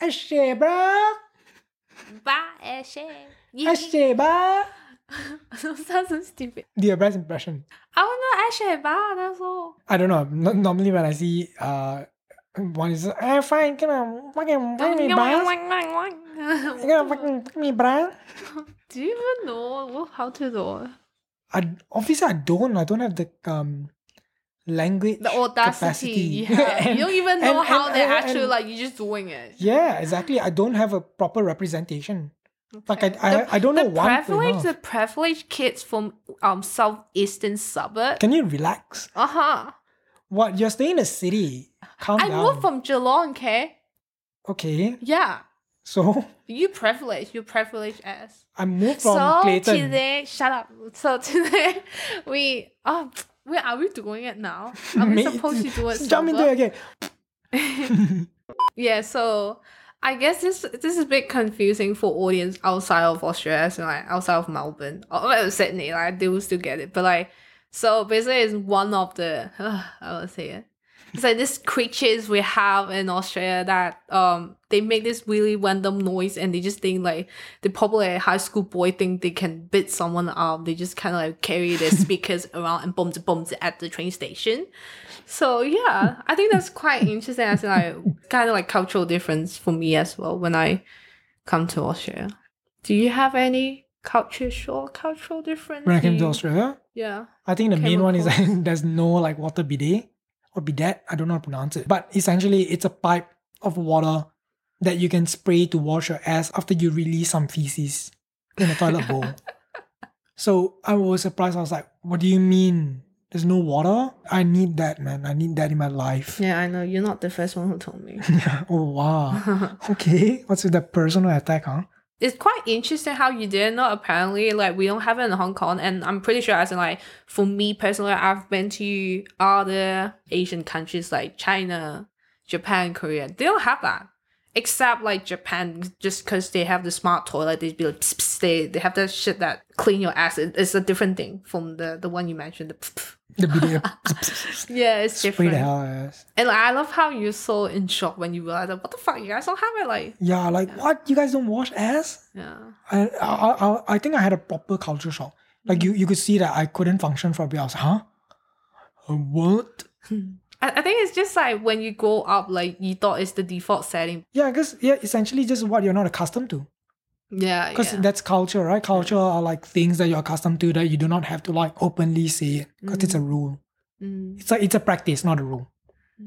Ashe, bro. Bye, Ashe. Ashe, bro. sounds so stupid. The best impression. I want to Ashe, bye. That's all. I don't know. No- normally when I see uh one is eh fine, come on, fucking fuck me, bro. You gonna fucking fuck me, bro. Do you even know how to do it? I obviously I don't. I don't have the um language The audacity capacity. you. And- you don't even know and- how and- they and- actually like you're just doing it. Yeah, exactly. I don't have a proper representation. Like I, Okay. I, The- I don't know the one to privileged enough. the privileged kids from um southeastern suburb. Can you relax? Uh huh. What you're staying in a city? Calm I down. moved from Geelong, okay? okay, Yeah. so You privileged. You privileged ass. I moved from so Clayton. today, shut up. So today, we um, where are we doing it now? Are we supposed to do it? Jump into it again. Yeah, so I guess this this is a bit confusing for audience outside of Australia, so like outside of Melbourne or well, Sydney. Like they will still get it, but like so basically, it's one of the I would say it. It's like these creatures we have in Australia that um they make this really random noise and they just think like the probably high school boy think they can beat someone up. They just kind of like carry their speakers around and boom boom at the train station. So yeah, I think that's quite interesting as like kind of like cultural difference for me as well when I come to Australia. Do you have any culture shock cultural difference? when I came to Australia, Yeah. I think the main one is that there's no like water bidet or bidet. I don't know how to pronounce it, but essentially it's a pipe of water that you can spray to wash your ass after you release some feces in a toilet bowl. So I was surprised. I was like, "What do you mean? There's no water? I need that, man. I need that in my life." Yeah, I know. You're not the first one who told me. oh wow. Okay. What's with the personal attack, huh? It's quite interesting how you didn't. Apparently, like we don't have it in Hong Kong, and I'm pretty sure, as in like for me personally, I've been to other Asian countries like China, Japan, Korea. They don't have that, except like Japan, just because they have the smart toilet. They be like, pss, pss, they they have that shit that clean your ass. It- It's a different thing from the the one you mentioned. The pss. The bidet. yeah, it's different. the hell ass. And like, I love how you're so in shock when you realize that what the fuck you guys don't have it. Like, Yeah, like what? You guys don't wash ass? yeah. I, I, I, I think I had a proper culture shock. Like you, you could see that I couldn't function for a bit. I was huh? Uh, What? I, I think it's just like when you grow up, like you thought it's the default setting. Yeah, because yeah, essentially just what you're not accustomed to. Yeah, Because yeah. that's culture, right? Culture are like things that you're accustomed to that you do not have to like openly say it because it's a rule. Mm, It's a it's a practice, not a rule.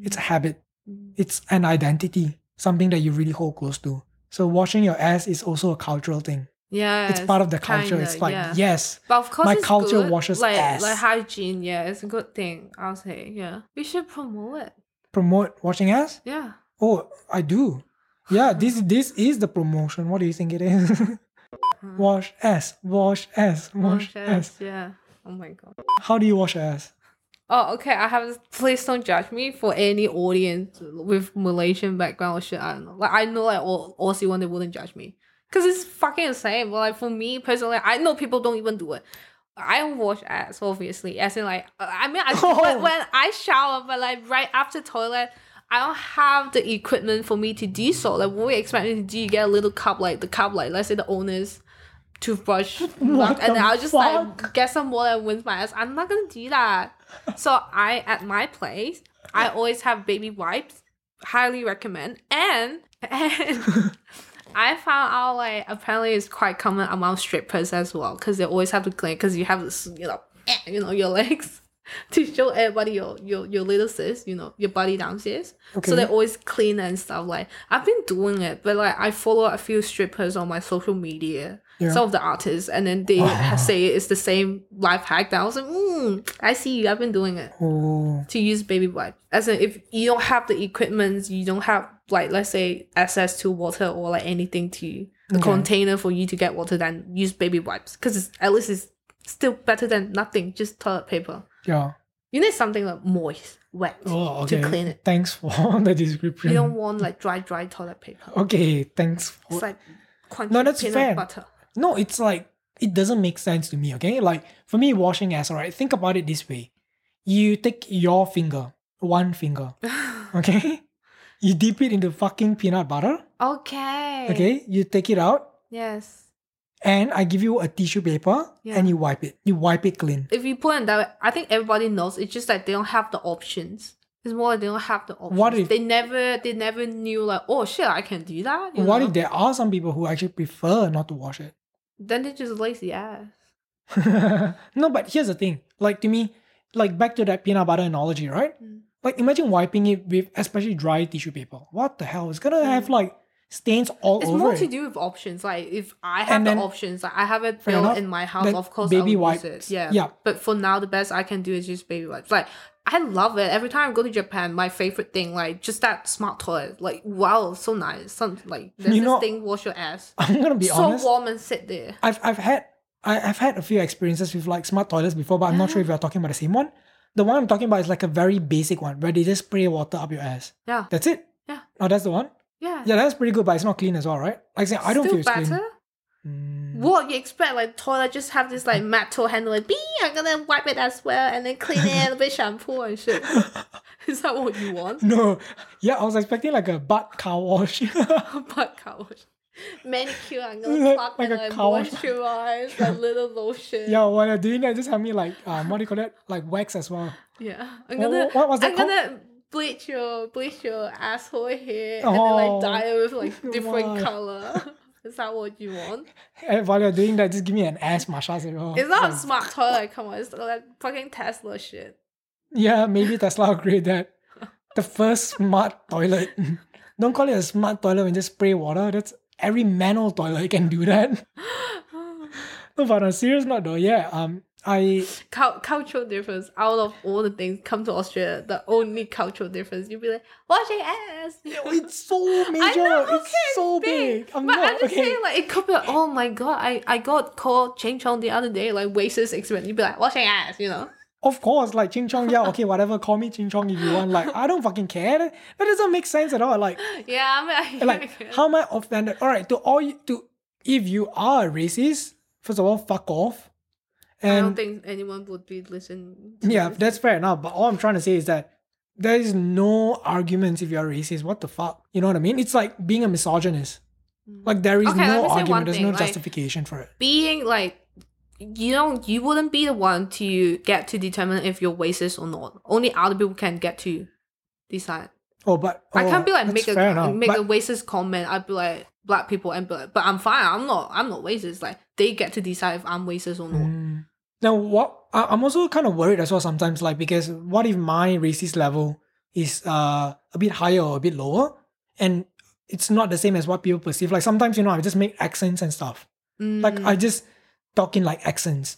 It's a habit. mm. It's an identity, something that you really hold close to. So washing your ass is also a cultural thing. yeah, It's part of the culture. it's kinda, like yeah. yes, But of course, my it's culture good. washes like ass. like hygiene. Yeah, it's a good thing. I'll say. Yeah, we should promote it. promote washing ass. Yeah. Oh, I do. Yeah, this this is the promotion. What do you think it is? wash ass, wash ass, wash Wash ass. ass, Yeah. Oh my god. How do you wash ass? Oh, okay. I have. Please don't judge me for any audience with Malaysian background or shit. I don't know. Like I know like all Aussie one they wouldn't judge me because it's fucking insane. But like for me personally, I know people don't even do it. I don't wash ass obviously. As in like I mean I Oh. it when I shower, but like right after toilet. I don't have the equipment for me to do so. Like, what we expect me to do? You get a little cup, like the cup, like let's say the owner's toothbrush, and then I'll just fuck? like get some water and rinse my ass. I'm not gonna do that. So I at my place, I always have baby wipes. Highly recommend. And and I found out like apparently it's quite common among strippers as well because they always have to clean because you have this you know you know your legs to show everybody your your your little sis you know your body downstairs. Okay. So they're always clean and stuff. Like I've been doing it, but like I follow a few strippers on my social media. Yeah. Some of the artists, and then they Wow. say it's the same life hack. That I was like, mm, I see you. I've been doing it Oh, to use baby wipe. As in, if you don't have the equipment, you don't have like let's say access to water or like anything to the Okay. container for you to get water, then use baby wipes because at least it's still better than nothing, just toilet paper. Yeah. You need something like moist, wet Oh, okay. to clean it. Thanks for the description. You don't want like dry, dry toilet paper. Okay, thanks. For... It's like crunchy No, that's peanut fair. butter. No, it's like it doesn't make sense to me. Okay, like for me, washing ass. Alright, think about it this way: you take your finger, one finger, okay, you dip it into fucking peanut butter, Okay. Okay, you take it out Yes. And I give you a tissue paper Yeah. and you wipe it. You wipe it clean. If you put it that way, I think everybody knows. It's just that they don't have the options. It's more like they don't have the options. What if- they never they never knew like oh shit I can do that. you What know? if there are some people who actually prefer not to wash it? then they just lazy ass. no, but here's the thing. Like to me, like back to that peanut butter analogy, right? Mm. Like imagine wiping it with especially dry tissue paper. What the hell? It's gonna have like stains all It's over more to do with options. Like if I have And the then- options, like I have it built enough. in my house, of course baby I will wipes. use it. Yeah. Yeah. But for now the best I can do is just baby wipes. Like I love it. Every time I go to Japan, my favorite thing, like just that smart toilet. Like wow, so nice. Some like there's You this know- thing, wash your ass. I'm gonna be so honest. So warm and sit there. I've I've had I, I've had a few experiences with like smart toilets before, but I'm not sure if you're talking about the same one. The one I'm talking about is like a very basic one where they just spray water up your ass. Yeah. That's it. Yeah. Oh, that's the one. Yeah. Yeah, that's pretty good, but it's not clean as well, right? Like I say, I don't Still feel it's better. clean. Mm. What you expect? Like toilet just have this like metal handle, like bee. I'm gonna wipe it as well, and then clean it with shampoo and shit. Is that what you want? No, yeah, I was expecting like a butt car wash. butt car wash. Manicure, I'm gonna plug Like and a like car wash. moisturize, like little lotion. yeah, while you're doing that, just have me like um, what do you call that? Like wax as well. Yeah. I'm What- gonna what was that I'm called? gonna bleach your bleach your asshole hair and then like Oh, dye it with like different color. Is that what you want? And while you're doing that, just give me an ass massage well. It's not a Like, smart toilet, come on, it's like fucking Tesla shit. Yeah, maybe Tesla will create that. The first smart toilet. Don't call it a smart toilet when just spray water. That's every manual toilet can do that. No, but on a serious note though, yeah, um, I Cul- cultural difference out of all the things come to Australia, the only cultural difference you'd be like washing ass. it's so major. Know, it's so big. big. I'm but not I'm just okay. saying, like, it could be, like, oh my god, I, I got called Ching Chong the other day, like, racist experience. You'd be like, washing ass, you know? Of course, like Ching Chong, yeah, okay, whatever. Call me Ching Chong if you want. Like, I don't fucking care. That, doesn't make sense at all. Like, Yeah, I mean, I, like how am I offended? All right, to all you, to if you are a racist, first of all, fuck off. I don't think anyone would be listening. to yeah, this. that's fair enough. But all I'm trying to say is that there is no arguments if you're racist. What the fuck? You know what I mean? It's like being a misogynist. Like there is. Okay, no me say one argument. There's no like- justification for it. being like you know you wouldn't be the one to get to determine if you're racist or not only other people can get to decide Oh, but i oh, can't be like make a enough. make But- a racist comment i'd be like black people and be like but i'm fine i'm not i'm not racist like they get to decide if i'm racist or not Mm. Now, what I'm also kind of worried as well sometimes, like because what if my racist level is uh a bit higher or a bit lower, and it's not the same as what people perceive. Like sometimes you know I just make accents and stuff. Like Mm, I just talk in like accents.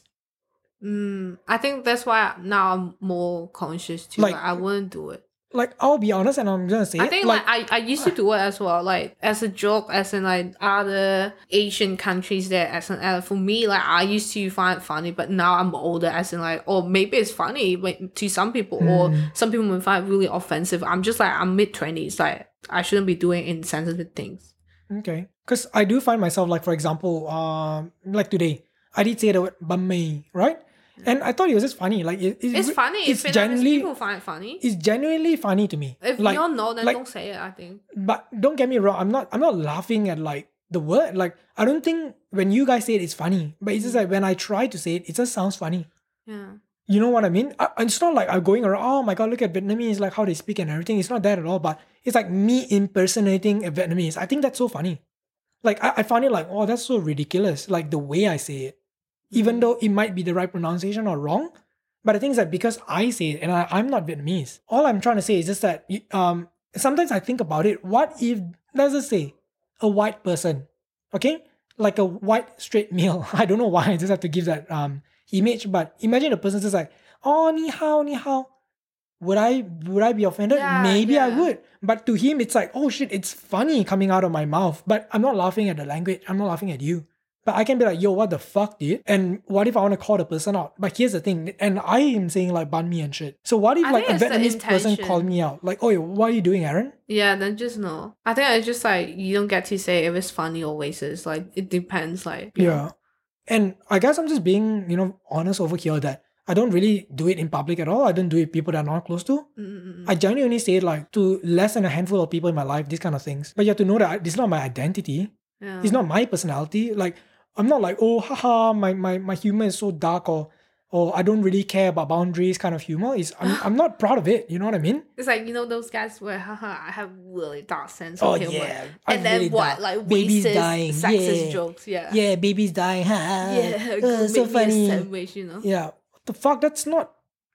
mm, i think that's why now i'm more conscious too Like- like, i wouldn't do it Like I'll be honest, and I'm gonna say I it, think like, I, I used to do it as well, like as a joke, as in like other Asian countries there, as an uh, for me, like I used to find it funny, but now I'm older, as in like, oh maybe it's funny but to some people, or Mm. some people may find it really offensive. I'm just like I'm mid twenties, like I shouldn't be doing insensitive things. Okay. Because I do find myself, like, for example, um, like today, I did say the word bumme, right? And I thought it was just funny. Like, it, It's funny. It's genuinely, people find it funny. it's genuinely funny to me. If like, you don't know, then like- don't say it. I think. but don't get me wrong. I'm not. I'm not laughing at like the word. Like, I don't think when you guys say it, it's funny. But it's just mm. like when I try to say it, it just sounds funny. Yeah. You know what I mean? I, it's not like I'm going around. Oh my god, look at Vietnamese, like how they speak and everything. It's not that at all. But it's like me impersonating a Vietnamese. I think that's so funny. Like I, I find it like, oh, that's so ridiculous. Like the way I say it, even though it might be the right pronunciation or wrong. But the thing is that because I say it and I, I'm not Vietnamese, all I'm trying to say is just that um sometimes I think about it. What if let's just say a white person, okay, like a white straight male. I don't know why. I just have to give that um image. But imagine a person just like, oh ni hao ni hao. Would I would I be offended? Yeah, Maybe I would. But to him, it's like, oh shit, it's funny coming out of my mouth. But I'm not laughing at the language. I'm not laughing at you. But I can be like, yo, what the fuck, dude? And what if I want to call the person out? But here's the thing, and I am saying like ban me and shit. So what if I like a it's Vietnamese person called me out? Like, oh, what are you doing, Aaron? Yeah, then just no. I think it's just like you don't get to say if it's funny or racist. Like it depends. Like you know. Yeah. And I guess I'm just being, you know, honest over here that I don't really do it in public at all. I don't do it with people that I'm not close to. Mm-mm-mm. I genuinely say it like to less than a handful of people in my life, these kind of things. But you have to know that I- this is not my identity. yeah. It's not my personality. Like I'm not like, oh haha, my my, my humor is so dark or or I don't really care about boundaries kind of humor. Is I'm, I'm not proud of it. You know what I mean? It's like you know those guys where haha, I have really dark sense of Oh humor. yeah. I'm And then really what? dark. Like babies racist, dying. sexist yeah. jokes. Yeah. Yeah, babies dying. Yeah. Uh, so make me a funny. sandwich, you know. Yeah. What the fuck? That's not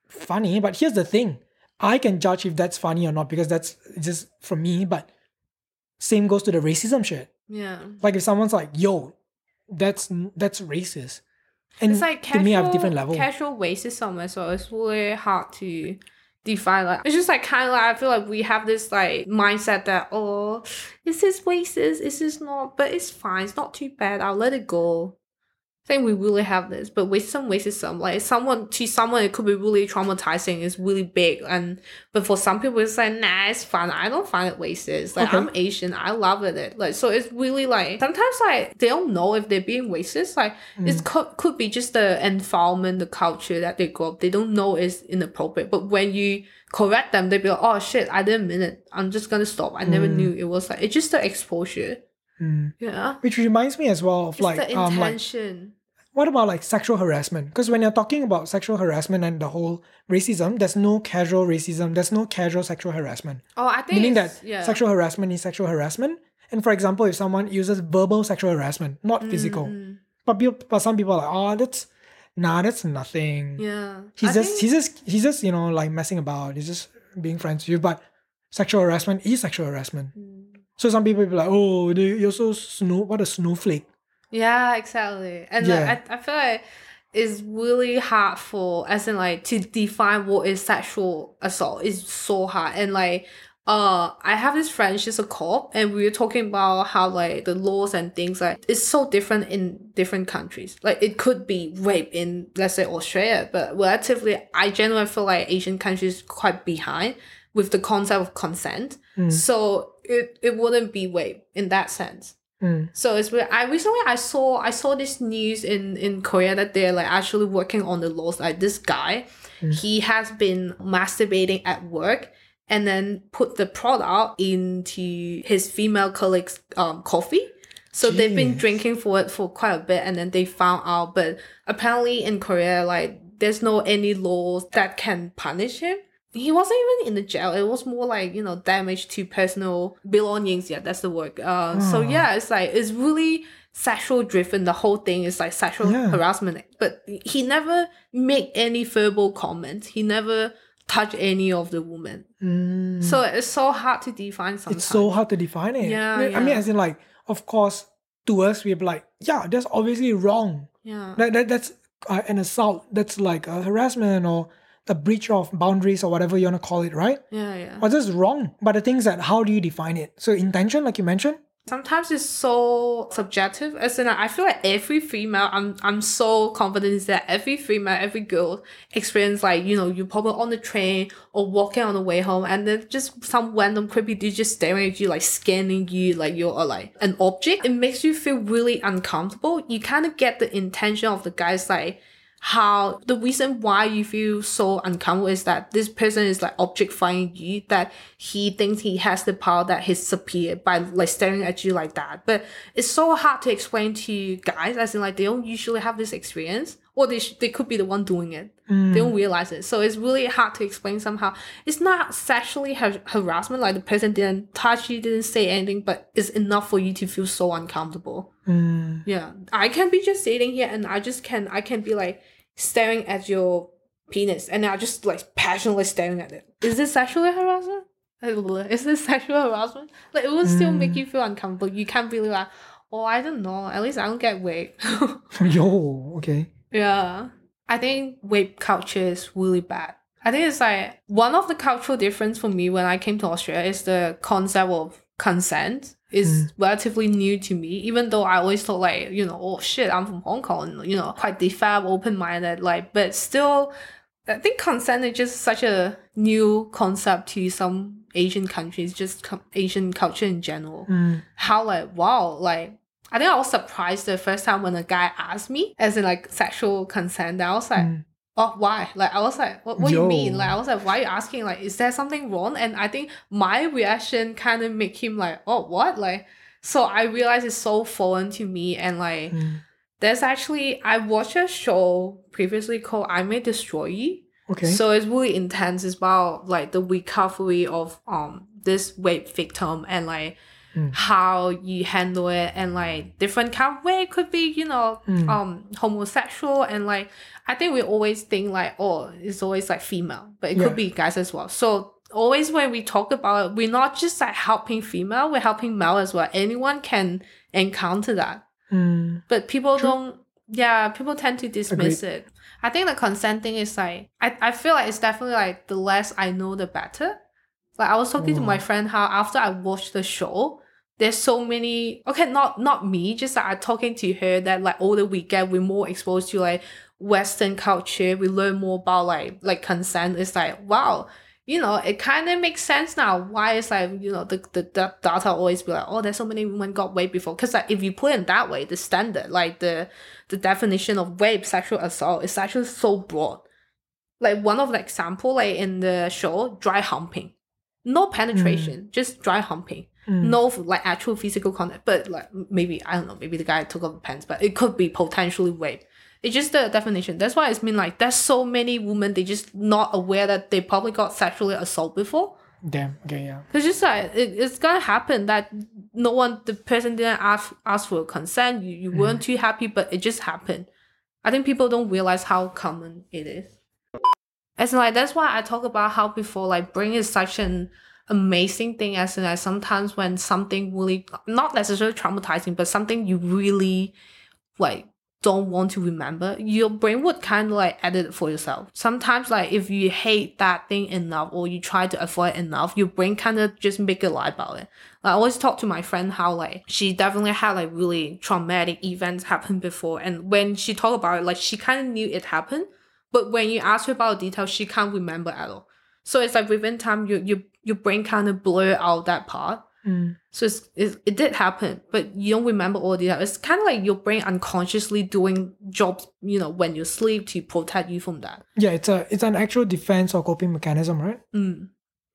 funny. But here's the thing. I can judge if that's funny or not because that's just from me. But same goes to the racism shit. Yeah. Like if someone's like, yo, that's that's racist. And It's like to me, I have different level. casual racism as well. It's really hard to define. Like it's just like kind of like I feel like we have this like mindset that oh, this is this racist? Is this not? But it's fine. It's not too bad. I'll let it go. Think we really have this, but with some racism, like someone to someone, it could be really traumatizing. It's really big, and but for some people, it's like nah, it's fun. I don't find it racist. Like Okay. I'm Asian, I love it. Like so, it's really like sometimes like they don't know if they're being racist. Like Mm. it could could be just the environment, the culture that they grow up. They don't know it's inappropriate. But when you correct them, they be like, "Oh shit, I didn't mean it. I'm just gonna stop. I never Mm. knew it was like it's just the exposure." Mm. Yeah, Which reminds me as well of it's like um like. What about like sexual harassment? Because when you're talking about sexual harassment and the whole racism, there's no casual racism, there's no casual sexual harassment. oh, I think Meaning that yeah. sexual harassment is sexual harassment. And for example, if someone uses verbal sexual harassment, not physical, Mm, but people, but some people are like, oh, that's nah, that's nothing. yeah, He's I just think- he's just he's just you know like messing about. He's just being friends with you. But sexual harassment is sexual harassment. Mm. So some people be like, oh, they, you're so snow. What a snowflake. Yeah, exactly. And Yeah. like, I, I feel like it's really hard for as in like to define what is sexual assault is so hard. And like uh I have this friend, she's a cop, and we were talking about how like the laws and things like it's so different in different countries. Like it could be rape in let's say Australia, but relatively I generally feel like Asian countries quite behind with the concept of consent. Mm. So it, it wouldn't be rape in that sense. Mm. So it's weird. I recently I saw I saw this news in in Korea that they're like actually working on the laws. Like this guy, Mm. he has been masturbating at work and then put the product into his female colleagues' um coffee. So they've been drinking for it for quite a bit, and then they found out. But apparently in Korea, like there's no any laws that can punish him. He wasn't even in the jail. It was more like you know damage to personal belongings. Yeah, that's the word. Uh, so Oh. yeah, it's like it's really sexual driven. The whole thing is like sexual Yeah. harassment. But he never made any verbal comments. He never touched any of the women. Mm. So it's so hard to define. Sometimes it's so hard to define it. Yeah, I mean- I mean, yeah. as in like, of course, to us, we're like, yeah, that's obviously wrong. Yeah. That, that that's uh, an assault. That's like a harassment or the breach of boundaries or whatever you want to call it, right? Yeah. Yeah. This is wrong. But the thing is that how do you define it? So intention, like you mentioned. sometimes it's so subjective as in i feel like every female i'm i'm so confident that every female every girl experience like you know you're probably on the train or walking on the way home and then just some random creepy dude just staring at you like scanning you like you're uh, like an object it makes you feel really uncomfortable you kind of get the intention of the guys like how the reason why you feel so uncomfortable is that this person is like objectifying you that he thinks he has the power that he's superior by like staring at you like that. But it's so hard to explain to guys as in like they don't usually have this experience. Or they, sh- they could be the one doing it. Mm. they don't realize it. So it's really hard to explain somehow. It's not sexually har- harassment like the person didn't touch you didn't say anything but it's enough for you to feel so uncomfortable. Mm. yeah, I can be just sitting here and I just can I can be like staring at your penis and I just like passionately staring at it. Is this sexual harassment? Is this sexual harassment? Like it will still make you feel uncomfortable. You can't really like, oh I don't know. At least I don't get raped. Yo, okay. yeah, I think rape culture is really bad. I think it's like one of the cultural difference for me when I came to Australia is the concept of consent is relatively new to me, even though I always thought like, you know, oh shit, I'm from Hong Kong, you know, quite defab, open minded, like, but still, I think consent is just such a new concept to some Asian countries, just Asian culture in general. Mm. How like wow, like I think I was surprised the first time when a guy asked me, as in like sexual consent. I was like, Mm. Oh why? Like i was like what, what do you mean? Like i was like why are you asking? Like is there something wrong? And i think my reaction kind of make him like oh what? Like so i realized it's so foreign to me and like Mm. there's actually i watched a show previously called i may destroy you. Okay. so it's really intense. It's about like the recovery of um this rape victim and like Mm. how you handle it and like different kind of way it could be you know Mm. um homosexual and like I think we always think like oh it's always like female but it Yeah. could be guys as well so always when we talk about it we're not just like helping female we're helping male as well anyone can encounter that Mm. but people True. don't yeah people tend to dismiss it i think the consent thing is like I, I feel like it's definitely like the less i know the better like i was talking to my Mm. friend how after i watched the show there's so many okay not not me just like i'm talking to her that like older we get we're more exposed to like western culture we learn more about like like consent it's like wow you know, it kind of makes sense now why it's like, you know, the, the, the data always be like, oh, there's so many women got raped before. Because like, if you put it that way, the standard, like the the definition of rape, sexual assault is actually so broad. Like one of the example, like in the show, dry humping. No penetration, just dry humping. Mm. No like actual physical contact. But like maybe, I don't know, maybe the guy took off the pants, but it could be potentially rape. It's just the definition. That's why it's mean like there's so many women they just not aware that they probably got sexually assaulted before. Damn. Okay. Yeah. It's just like it, it's gonna happen that no one the person didn't ask ask for consent. You you weren't too happy, but it just happened. I think people don't realize how common it is. As in, like that's why I talk about how before like brain is such an amazing thing. As in, like sometimes when something really not necessarily traumatizing, but something you really like don't want to remember, your brain would kind of like edit it for yourself. Sometimes, like if you hate that thing enough or you try to avoid enough, your brain kind of just make a lie about it. Like, I always talk to my friend how like she definitely had like really traumatic events happen before, and when she talked about it, like she kind of knew it happened, but when you ask her about details, she can't remember at all. So it's like within time, your your your brain kind of blur out that part. Mm. So it's, it, it did happen, but you don't remember all the details. It's kind of like your brain unconsciously doing jobs, you know, when you sleep to protect you from that. Yeah. It's a it's an actual defense or coping mechanism, right? Mm.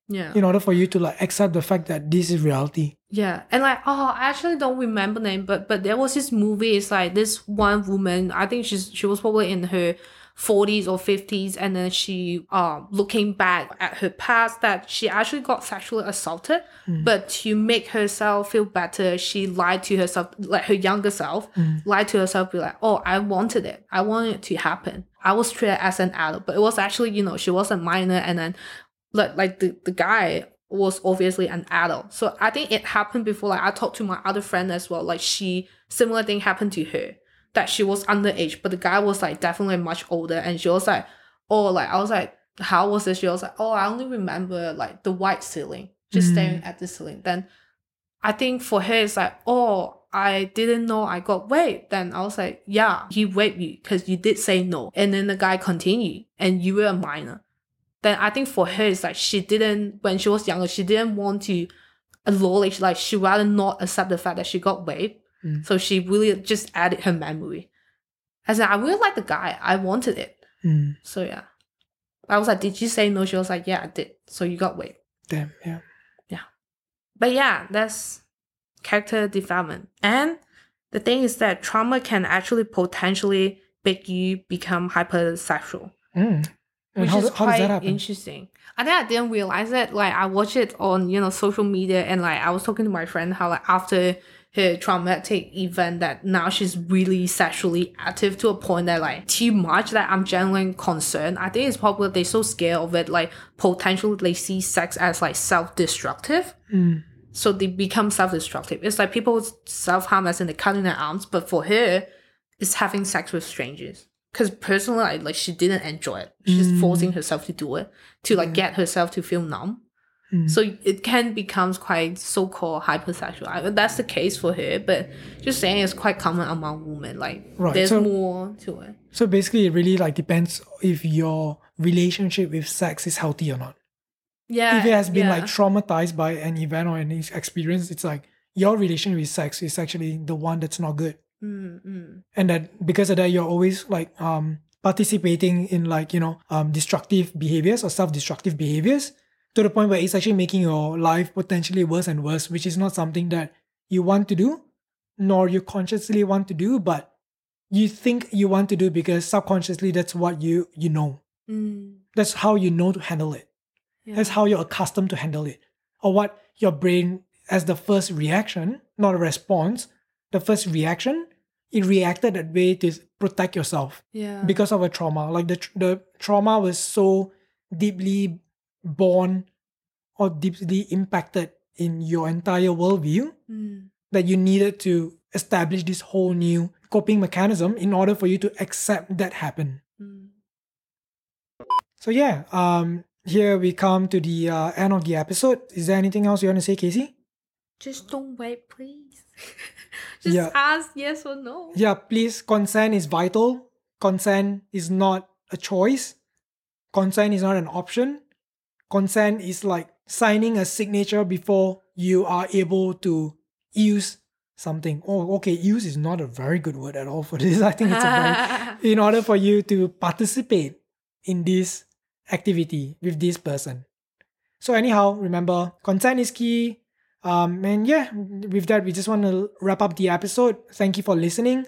Yeah. In order for you to like accept the fact that this is reality. Yeah, and like oh, I actually don't remember name, but but there was this movie. It's like this one woman. I think she's she was probably in her forties or fifties, and then she um looking back at her past that she actually got sexually assaulted, but to make herself feel better, she lied to herself, like her younger self, lied to herself, be like, oh, I wanted it, I wanted it to happen. I was treated as an adult, but it was actually you know she was a minor, and then like like the, the guy was obviously an adult. So I think it happened before. Like I talked to my other friend as well. Like she similar thing happened to her that she was underage, but the guy was like definitely much older, and she was like, oh, like I was like, how was it? She was like, oh, I only remember like the white ceiling, just Mm. staring at the ceiling. Then I think for her it's like, oh, I didn't know I got raped. Then I was like, yeah, he raped you because you did say no. And then the guy continued, and you were a minor. Then I think for her it's like she didn't when she was younger, she didn't want to acknowledge like she rather not accept the fact that she got raped. Mm. So she really just added her memory. As in, I really like the guy. I wanted it. Mm. So yeah. I was like, did you say no? She was like, yeah, I did. So you got raped. Damn. Yeah. Yeah. But yeah, that's character development. And the thing is that trauma can actually potentially make you become hypersexual. Mm. Which how, is quite that interesting. I think I didn't realize it. Like I watched it on you know social media, and like I was talking to my friend how like after her traumatic event that now she's really sexually active to a point that like too much that I'm genuinely concerned. I think it's probably they're so scared of it, like potentially they see sex as like self-destructive. Mm. So they become self-destructive. It's like people self-harm as in they cutting their arms, but for her, it's having sex with strangers. Because personally, like, like she didn't enjoy it. She's Mm. forcing herself to do it to like get herself to feel numb. Mm. So it can become quite so-called hypersexual. I, that's the case for her, but just saying it's quite common among women. Like Right, there's so- more to it. So basically, it really like depends if your relationship with sex is healthy or not. Yeah. if it has been yeah. like traumatized by an event or any experience, it's like your relationship with sex is actually the one that's not good. Mm, mm. And that because of that, you're always like um participating in like you know um, destructive behaviors or self-destructive behaviors to the point where it's actually making your life potentially worse and worse which is not something that you want to do nor you consciously want to do but you think you want to do because subconsciously that's what you you know Mm. that's how you know to handle it Yeah. that's how you're accustomed to handle it or what your brain as the first reaction not a response the first reaction it reacted that way to protect yourself yeah. because of a trauma like the the trauma was so deeply born or deeply impacted in your entire worldview Mm. that you needed to establish this whole new coping mechanism in order for you to accept that happen Mm. so yeah um here we come to the uh, end of the episode is there anything else you want to say casey Just don't wait, please. Just Yeah. ask yes or no. yeah please consent is vital consent is not a choice consent is not an option consent is like signing a signature before you are able to use something oh okay use is not a very good word at all for this i think it's a very in order for you to participate in this activity with this person. So anyhow, remember consent is key. Um, and yeah, with that, we just want to wrap up the episode. Thank you for listening.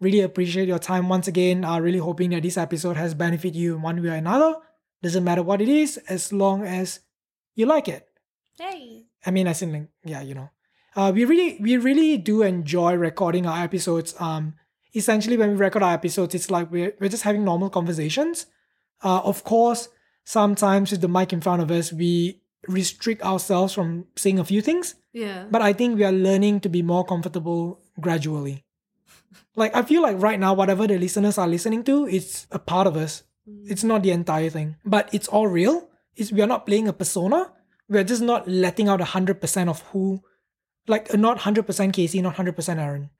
Really appreciate your time once again. Uh, really hoping that this episode has benefited you in one way or another. Doesn't matter what it is, as long as you like it. hey. I mean, as in, like, yeah, you know, uh, we really, we really do enjoy recording our episodes. Um, essentially, when we record our episodes, it's like we're we're just having normal conversations. Uh, of course, sometimes with the mic in front of us, we restrict ourselves from saying a few things. Yeah. But I think we are learning to be more comfortable gradually. Like I feel like right now, whatever the listeners are listening to, it's a part of us. It's not the entire thing, but it's all real. It's we are not playing a persona. We're just not letting out hundred percent of who, like uh, not hundred percent Casey, not hundred percent Aaron.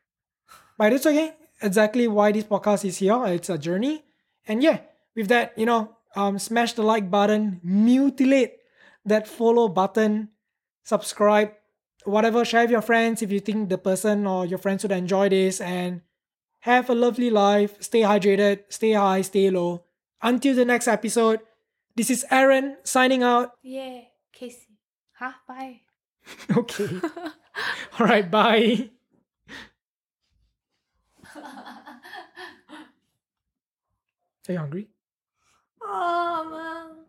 But it's okay. Exactly why this podcast is here. It's a journey, and yeah, with that, you know, um, smash the like button, mutilate that follow button, subscribe, whatever. Share with your friends if you think the person or your friends would enjoy this, and have a lovely life. Stay hydrated, stay high, stay low. Until the next episode, this is Aaron signing out. Yeah. Casey. Huh? Bye. Okay. All right. Bye. Are you hungry? oh man.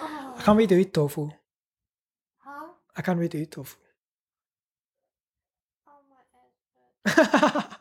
Oh. I can't wait to eat tofu. Huh? I can't wait to eat tofu. Oh my ass.